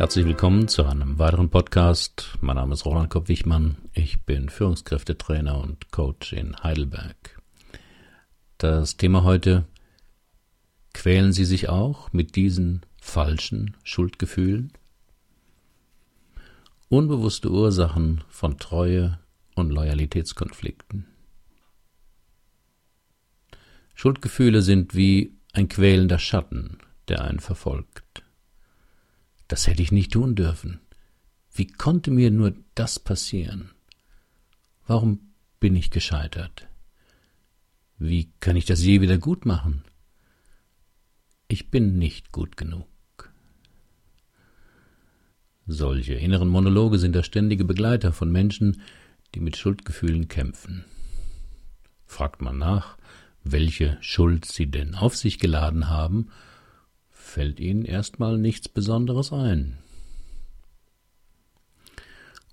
Herzlich willkommen zu einem weiteren Podcast. Mein Name ist Roland Kopp-Wichmann. Ich bin Führungskräftetrainer und Coach in Heidelberg. Das Thema heute Quälen Sie sich auch mit diesen falschen Schuldgefühlen? Unbewusste Ursachen von Treue und Loyalitätskonflikten. Schuldgefühle sind wie ein quälender Schatten, der einen verfolgt. Das hätte ich nicht tun dürfen. Wie konnte mir nur das passieren? Warum bin ich gescheitert? Wie kann ich das je wieder gut machen? Ich bin nicht gut genug. Solche inneren Monologe sind der ständige Begleiter von Menschen, die mit Schuldgefühlen kämpfen. Fragt man nach, welche Schuld sie denn auf sich geladen haben fällt ihnen erstmal nichts Besonderes ein.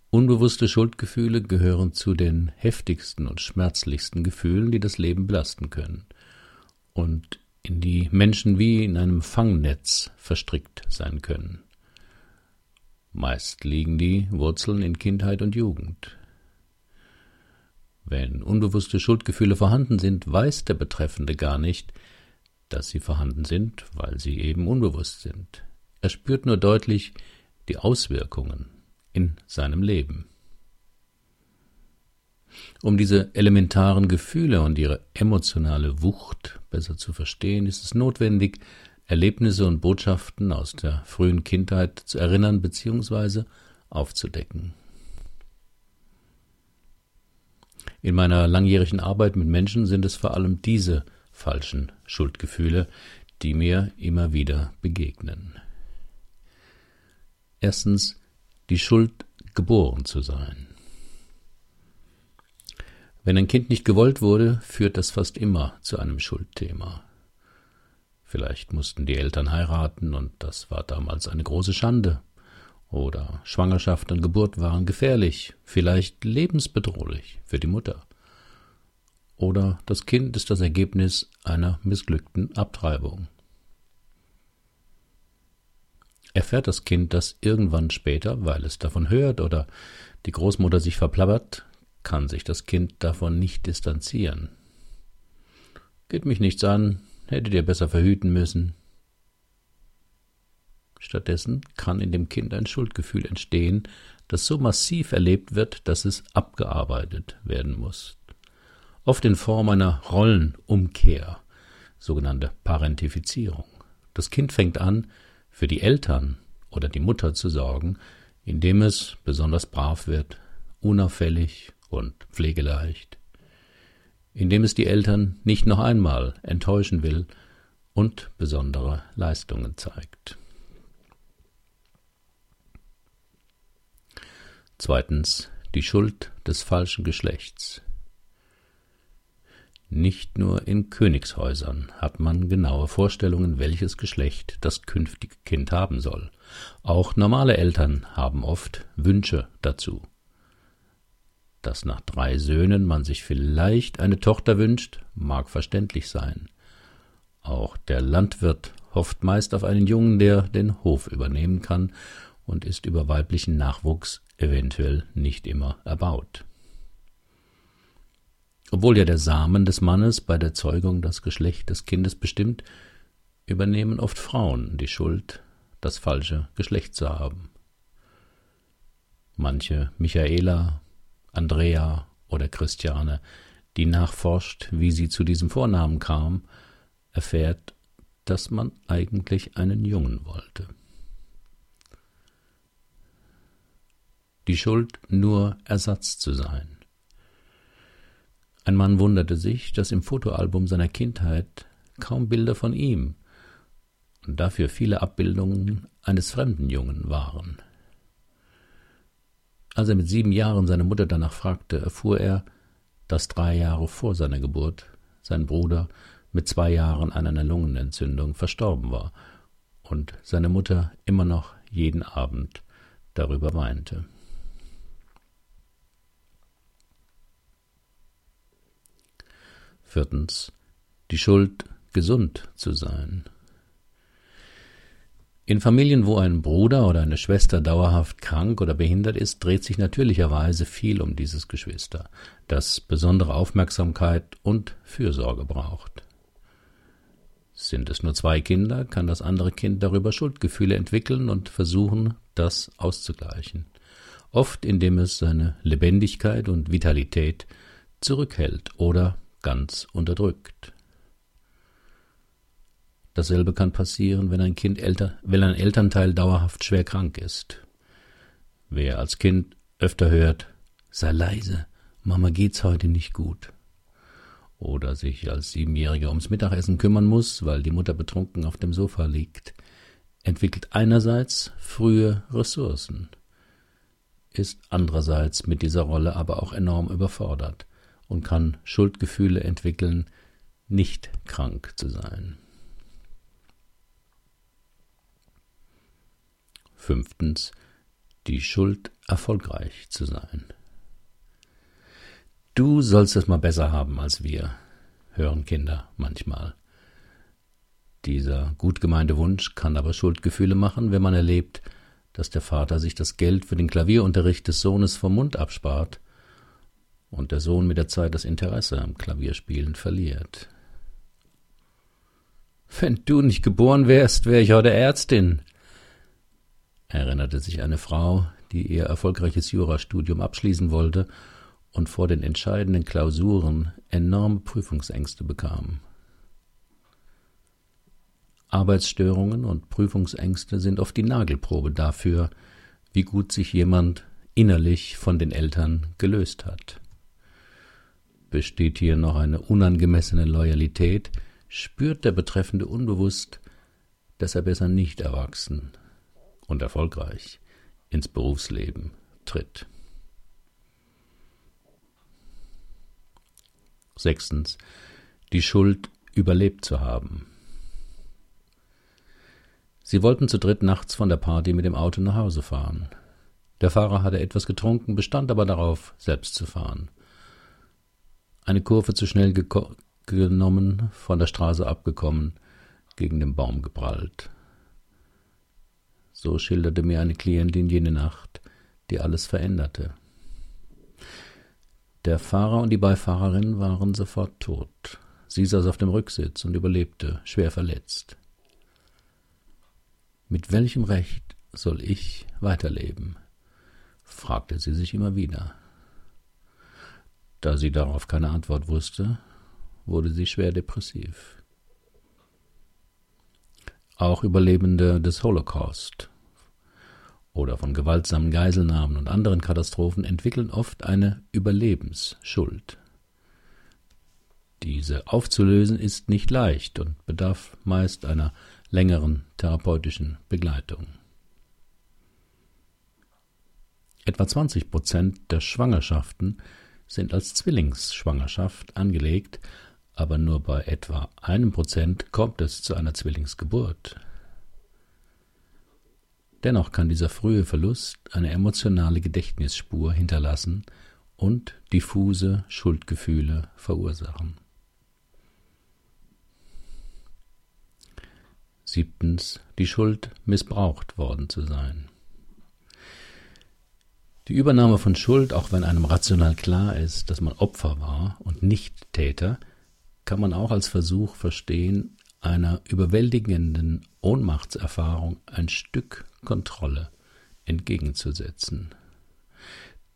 Unbewusste Schuldgefühle gehören zu den heftigsten und schmerzlichsten Gefühlen, die das Leben belasten können und in die Menschen wie in einem Fangnetz verstrickt sein können. Meist liegen die Wurzeln in Kindheit und Jugend. Wenn unbewusste Schuldgefühle vorhanden sind, weiß der Betreffende gar nicht, dass sie vorhanden sind, weil sie eben unbewusst sind. Er spürt nur deutlich die Auswirkungen in seinem Leben. Um diese elementaren Gefühle und ihre emotionale Wucht besser zu verstehen, ist es notwendig, Erlebnisse und Botschaften aus der frühen Kindheit zu erinnern bzw. aufzudecken. In meiner langjährigen Arbeit mit Menschen sind es vor allem diese falschen Schuldgefühle, die mir immer wieder begegnen. Erstens die Schuld, geboren zu sein. Wenn ein Kind nicht gewollt wurde, führt das fast immer zu einem Schuldthema. Vielleicht mussten die Eltern heiraten und das war damals eine große Schande. Oder Schwangerschaft und Geburt waren gefährlich, vielleicht lebensbedrohlich für die Mutter oder das Kind ist das Ergebnis einer missglückten Abtreibung. Erfährt das Kind das irgendwann später, weil es davon hört oder die Großmutter sich verplappert, kann sich das Kind davon nicht distanzieren. Geht mich nichts an, hättet ihr besser verhüten müssen. Stattdessen kann in dem Kind ein Schuldgefühl entstehen, das so massiv erlebt wird, dass es abgearbeitet werden muss oft in Form einer Rollenumkehr, sogenannte Parentifizierung. Das Kind fängt an, für die Eltern oder die Mutter zu sorgen, indem es besonders brav wird, unauffällig und pflegeleicht, indem es die Eltern nicht noch einmal enttäuschen will und besondere Leistungen zeigt. Zweitens die Schuld des falschen Geschlechts. Nicht nur in Königshäusern hat man genaue Vorstellungen, welches Geschlecht das künftige Kind haben soll. Auch normale Eltern haben oft Wünsche dazu. Dass nach drei Söhnen man sich vielleicht eine Tochter wünscht, mag verständlich sein. Auch der Landwirt hofft meist auf einen Jungen, der den Hof übernehmen kann und ist über weiblichen Nachwuchs eventuell nicht immer erbaut. Obwohl ja der Samen des Mannes bei der Zeugung das Geschlecht des Kindes bestimmt, übernehmen oft Frauen die Schuld, das falsche Geschlecht zu haben. Manche Michaela, Andrea oder Christiane, die nachforscht, wie sie zu diesem Vornamen kam, erfährt, dass man eigentlich einen Jungen wollte. Die Schuld nur Ersatz zu sein. Ein Mann wunderte sich, dass im Fotoalbum seiner Kindheit kaum Bilder von ihm und dafür viele Abbildungen eines fremden Jungen waren. Als er mit sieben Jahren seine Mutter danach fragte, erfuhr er, dass drei Jahre vor seiner Geburt sein Bruder mit zwei Jahren an einer Lungenentzündung verstorben war und seine Mutter immer noch jeden Abend darüber weinte. Viertens die Schuld, gesund zu sein. In Familien, wo ein Bruder oder eine Schwester dauerhaft krank oder behindert ist, dreht sich natürlicherweise viel um dieses Geschwister, das besondere Aufmerksamkeit und Fürsorge braucht. Sind es nur zwei Kinder, kann das andere Kind darüber Schuldgefühle entwickeln und versuchen, das auszugleichen, oft indem es seine Lebendigkeit und Vitalität zurückhält oder ganz unterdrückt. Dasselbe kann passieren, wenn ein Kind älter, wenn ein Elternteil dauerhaft schwer krank ist. Wer als Kind öfter hört, sei leise, Mama geht's heute nicht gut. Oder sich als Siebenjähriger ums Mittagessen kümmern muss, weil die Mutter betrunken auf dem Sofa liegt, entwickelt einerseits frühe Ressourcen, ist andererseits mit dieser Rolle aber auch enorm überfordert und kann Schuldgefühle entwickeln, nicht krank zu sein. Fünftens die Schuld, erfolgreich zu sein. Du sollst es mal besser haben als wir, hören Kinder manchmal. Dieser gut gemeinte Wunsch kann aber Schuldgefühle machen, wenn man erlebt, dass der Vater sich das Geld für den Klavierunterricht des Sohnes vom Mund abspart und der Sohn mit der Zeit das Interesse am Klavierspielen verliert. Wenn du nicht geboren wärst, wäre ich heute Ärztin, erinnerte sich eine Frau, die ihr erfolgreiches Jurastudium abschließen wollte und vor den entscheidenden Klausuren enorme Prüfungsängste bekam. Arbeitsstörungen und Prüfungsängste sind oft die Nagelprobe dafür, wie gut sich jemand innerlich von den Eltern gelöst hat. Besteht hier noch eine unangemessene Loyalität, spürt der Betreffende unbewusst, dass er besser nicht erwachsen und erfolgreich ins Berufsleben tritt. Sechstens, die Schuld überlebt zu haben. Sie wollten zu dritt nachts von der Party mit dem Auto nach Hause fahren. Der Fahrer hatte etwas getrunken, bestand aber darauf, selbst zu fahren. Eine Kurve zu schnell genommen, von der Straße abgekommen, gegen den Baum geprallt. So schilderte mir eine Klientin jene Nacht, die alles veränderte. Der Fahrer und die Beifahrerin waren sofort tot. Sie saß auf dem Rücksitz und überlebte, schwer verletzt. Mit welchem Recht soll ich weiterleben? fragte sie sich immer wieder. Da sie darauf keine Antwort wusste, wurde sie schwer depressiv. Auch Überlebende des Holocaust oder von gewaltsamen Geiselnahmen und anderen Katastrophen entwickeln oft eine Überlebensschuld. Diese aufzulösen ist nicht leicht und bedarf meist einer längeren therapeutischen Begleitung. Etwa 20 Prozent der Schwangerschaften sind als Zwillingsschwangerschaft angelegt, aber nur bei etwa einem Prozent kommt es zu einer Zwillingsgeburt. Dennoch kann dieser frühe Verlust eine emotionale Gedächtnisspur hinterlassen und diffuse Schuldgefühle verursachen. Siebtens die Schuld, missbraucht worden zu sein. Die Übernahme von Schuld, auch wenn einem rational klar ist, dass man Opfer war und nicht Täter, kann man auch als Versuch verstehen, einer überwältigenden Ohnmachtserfahrung ein Stück Kontrolle entgegenzusetzen.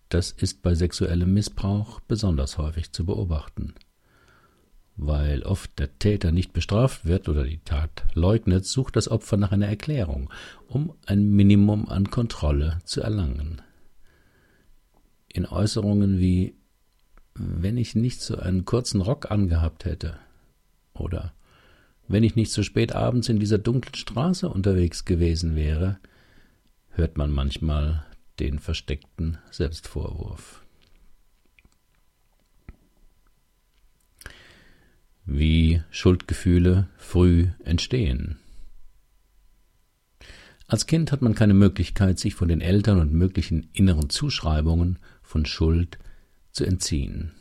Das ist bei sexuellem Missbrauch besonders häufig zu beobachten. Weil oft der Täter nicht bestraft wird oder die Tat leugnet, sucht das Opfer nach einer Erklärung, um ein Minimum an Kontrolle zu erlangen. In Äußerungen wie wenn ich nicht so einen kurzen Rock angehabt hätte, oder wenn ich nicht so spät abends in dieser dunklen Straße unterwegs gewesen wäre, hört man manchmal den versteckten Selbstvorwurf. Wie Schuldgefühle früh entstehen. Als Kind hat man keine Möglichkeit, sich von den Eltern und möglichen inneren Zuschreibungen von Schuld zu entziehen.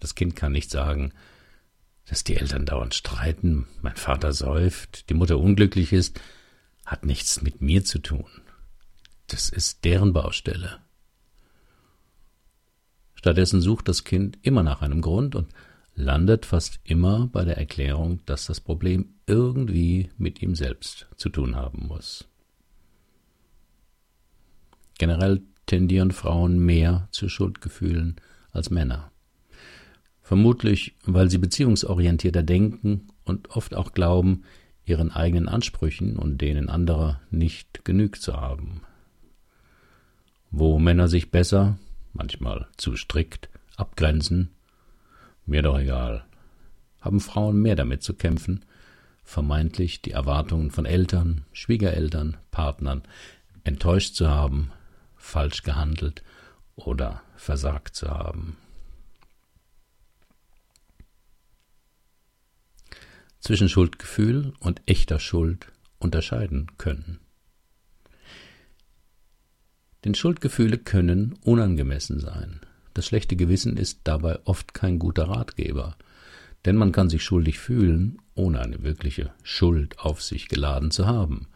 Das Kind kann nicht sagen, dass die Eltern dauernd streiten, mein Vater säuft, die Mutter unglücklich ist, hat nichts mit mir zu tun. Das ist deren Baustelle. Stattdessen sucht das Kind immer nach einem Grund und landet fast immer bei der Erklärung, dass das Problem irgendwie mit ihm selbst zu tun haben muss. Generell tendieren Frauen mehr zu Schuldgefühlen als Männer. Vermutlich, weil sie beziehungsorientierter denken und oft auch glauben, ihren eigenen Ansprüchen und denen anderer nicht genügt zu haben. Wo Männer sich besser, manchmal zu strikt, abgrenzen, mir doch egal, haben Frauen mehr damit zu kämpfen, vermeintlich die Erwartungen von Eltern, Schwiegereltern, Partnern enttäuscht zu haben, falsch gehandelt oder versagt zu haben. Zwischen Schuldgefühl und echter Schuld unterscheiden können. Denn Schuldgefühle können unangemessen sein. Das schlechte Gewissen ist dabei oft kein guter Ratgeber, denn man kann sich schuldig fühlen, ohne eine wirkliche Schuld auf sich geladen zu haben.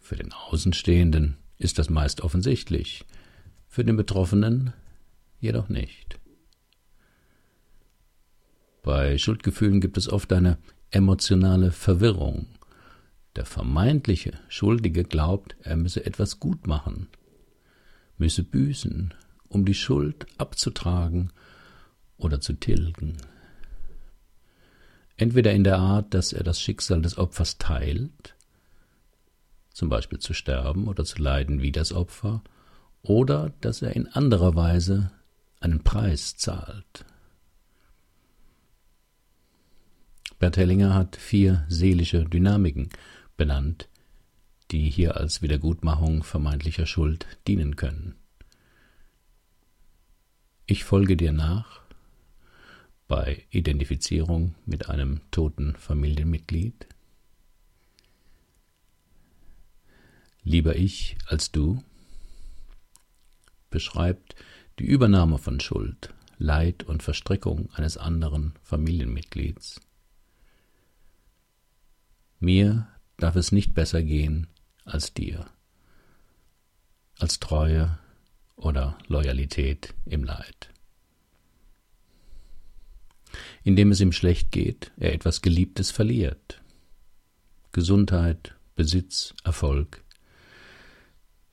Für den Außenstehenden ist das meist offensichtlich, für den Betroffenen jedoch nicht. Bei Schuldgefühlen gibt es oft eine emotionale Verwirrung. Der vermeintliche Schuldige glaubt, er müsse etwas gut machen, müsse büßen, um die Schuld abzutragen oder zu tilgen. Entweder in der Art, dass er das Schicksal des Opfers teilt, zum Beispiel zu sterben oder zu leiden wie das Opfer, oder dass er in anderer Weise einen Preis zahlt. Bert Hellinger hat vier seelische Dynamiken benannt, die hier als Wiedergutmachung vermeintlicher Schuld dienen können. Ich folge dir nach bei Identifizierung mit einem toten Familienmitglied, Lieber ich als du beschreibt die Übernahme von Schuld, Leid und Verstrickung eines anderen Familienmitglieds. Mir darf es nicht besser gehen als dir, als Treue oder Loyalität im Leid. Indem es ihm schlecht geht, er etwas Geliebtes verliert. Gesundheit, Besitz, Erfolg,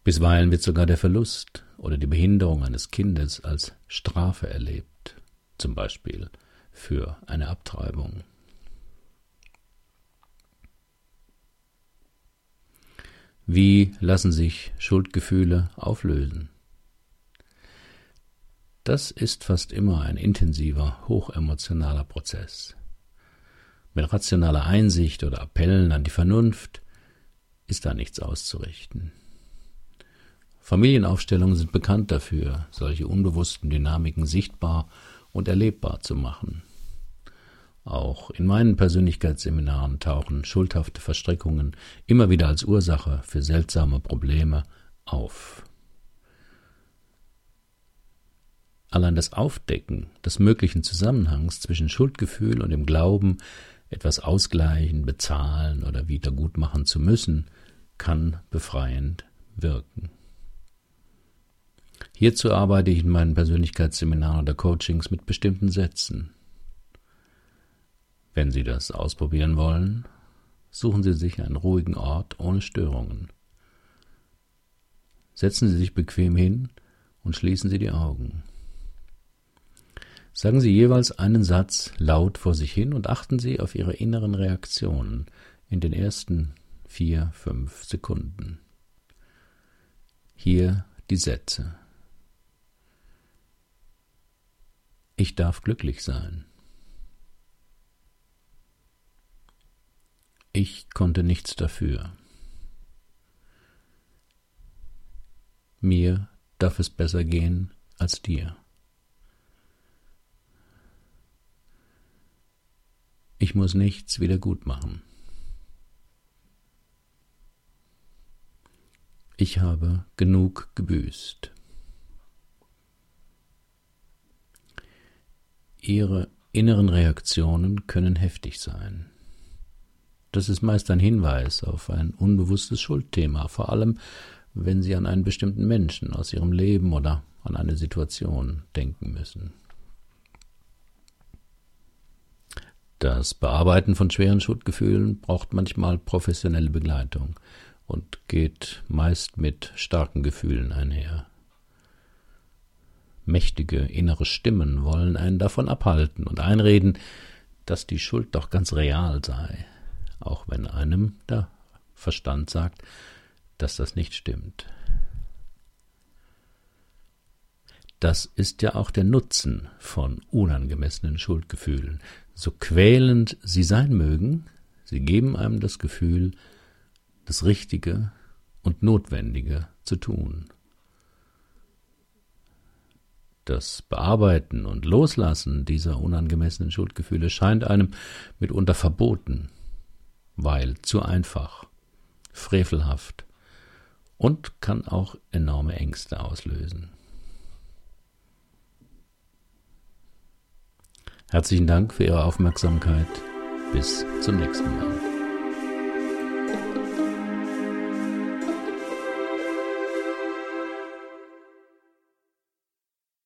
Bisweilen wird sogar der Verlust oder die Behinderung eines Kindes als Strafe erlebt, zum Beispiel für eine Abtreibung. Wie lassen sich Schuldgefühle auflösen? Das ist fast immer ein intensiver, hochemotionaler Prozess. Mit rationaler Einsicht oder Appellen an die Vernunft ist da nichts auszurichten. Familienaufstellungen sind bekannt dafür, solche unbewussten Dynamiken sichtbar und erlebbar zu machen. Auch in meinen Persönlichkeitsseminaren tauchen schuldhafte Verstrickungen immer wieder als Ursache für seltsame Probleme auf. Allein das Aufdecken des möglichen Zusammenhangs zwischen Schuldgefühl und dem Glauben, etwas ausgleichen, bezahlen oder wiedergutmachen zu müssen, kann befreiend wirken. Hierzu arbeite ich in meinen Persönlichkeitsseminaren oder Coachings mit bestimmten Sätzen. Wenn Sie das ausprobieren wollen, suchen Sie sich einen ruhigen Ort ohne Störungen. Setzen Sie sich bequem hin und schließen Sie die Augen. Sagen Sie jeweils einen Satz laut vor sich hin und achten Sie auf Ihre inneren Reaktionen in den ersten vier, fünf Sekunden. Hier die Sätze. Ich darf glücklich sein. Ich konnte nichts dafür. Mir darf es besser gehen als dir. Ich muss nichts wieder gut machen. Ich habe genug gebüßt. Ihre inneren Reaktionen können heftig sein. das ist meist ein Hinweis auf ein unbewusstes Schuldthema, vor allem wenn Sie an einen bestimmten Menschen aus Ihrem Leben oder an eine Situation denken müssen. Das Bearbeiten von schweren Schuldgefühlen braucht manchmal professionelle Begleitung und geht meist mit starken Gefühlen einher. Mächtige innere Stimmen wollen einen davon abhalten und einreden, dass die Schuld doch ganz real sei, auch wenn einem der Verstand sagt, dass das nicht stimmt. Das ist ja auch der Nutzen von unangemessenen Schuldgefühlen. So quälend sie sein mögen, sie geben einem das Gefühl, das Richtige und Notwendige zu tun. Das Bearbeiten und Loslassen dieser unangemessenen Schuldgefühle scheint einem mitunter verboten, weil zu einfach, frevelhaft und kann auch enorme Ängste auslösen. Herzlichen Dank für Ihre Aufmerksamkeit. Bis zum nächsten Mal.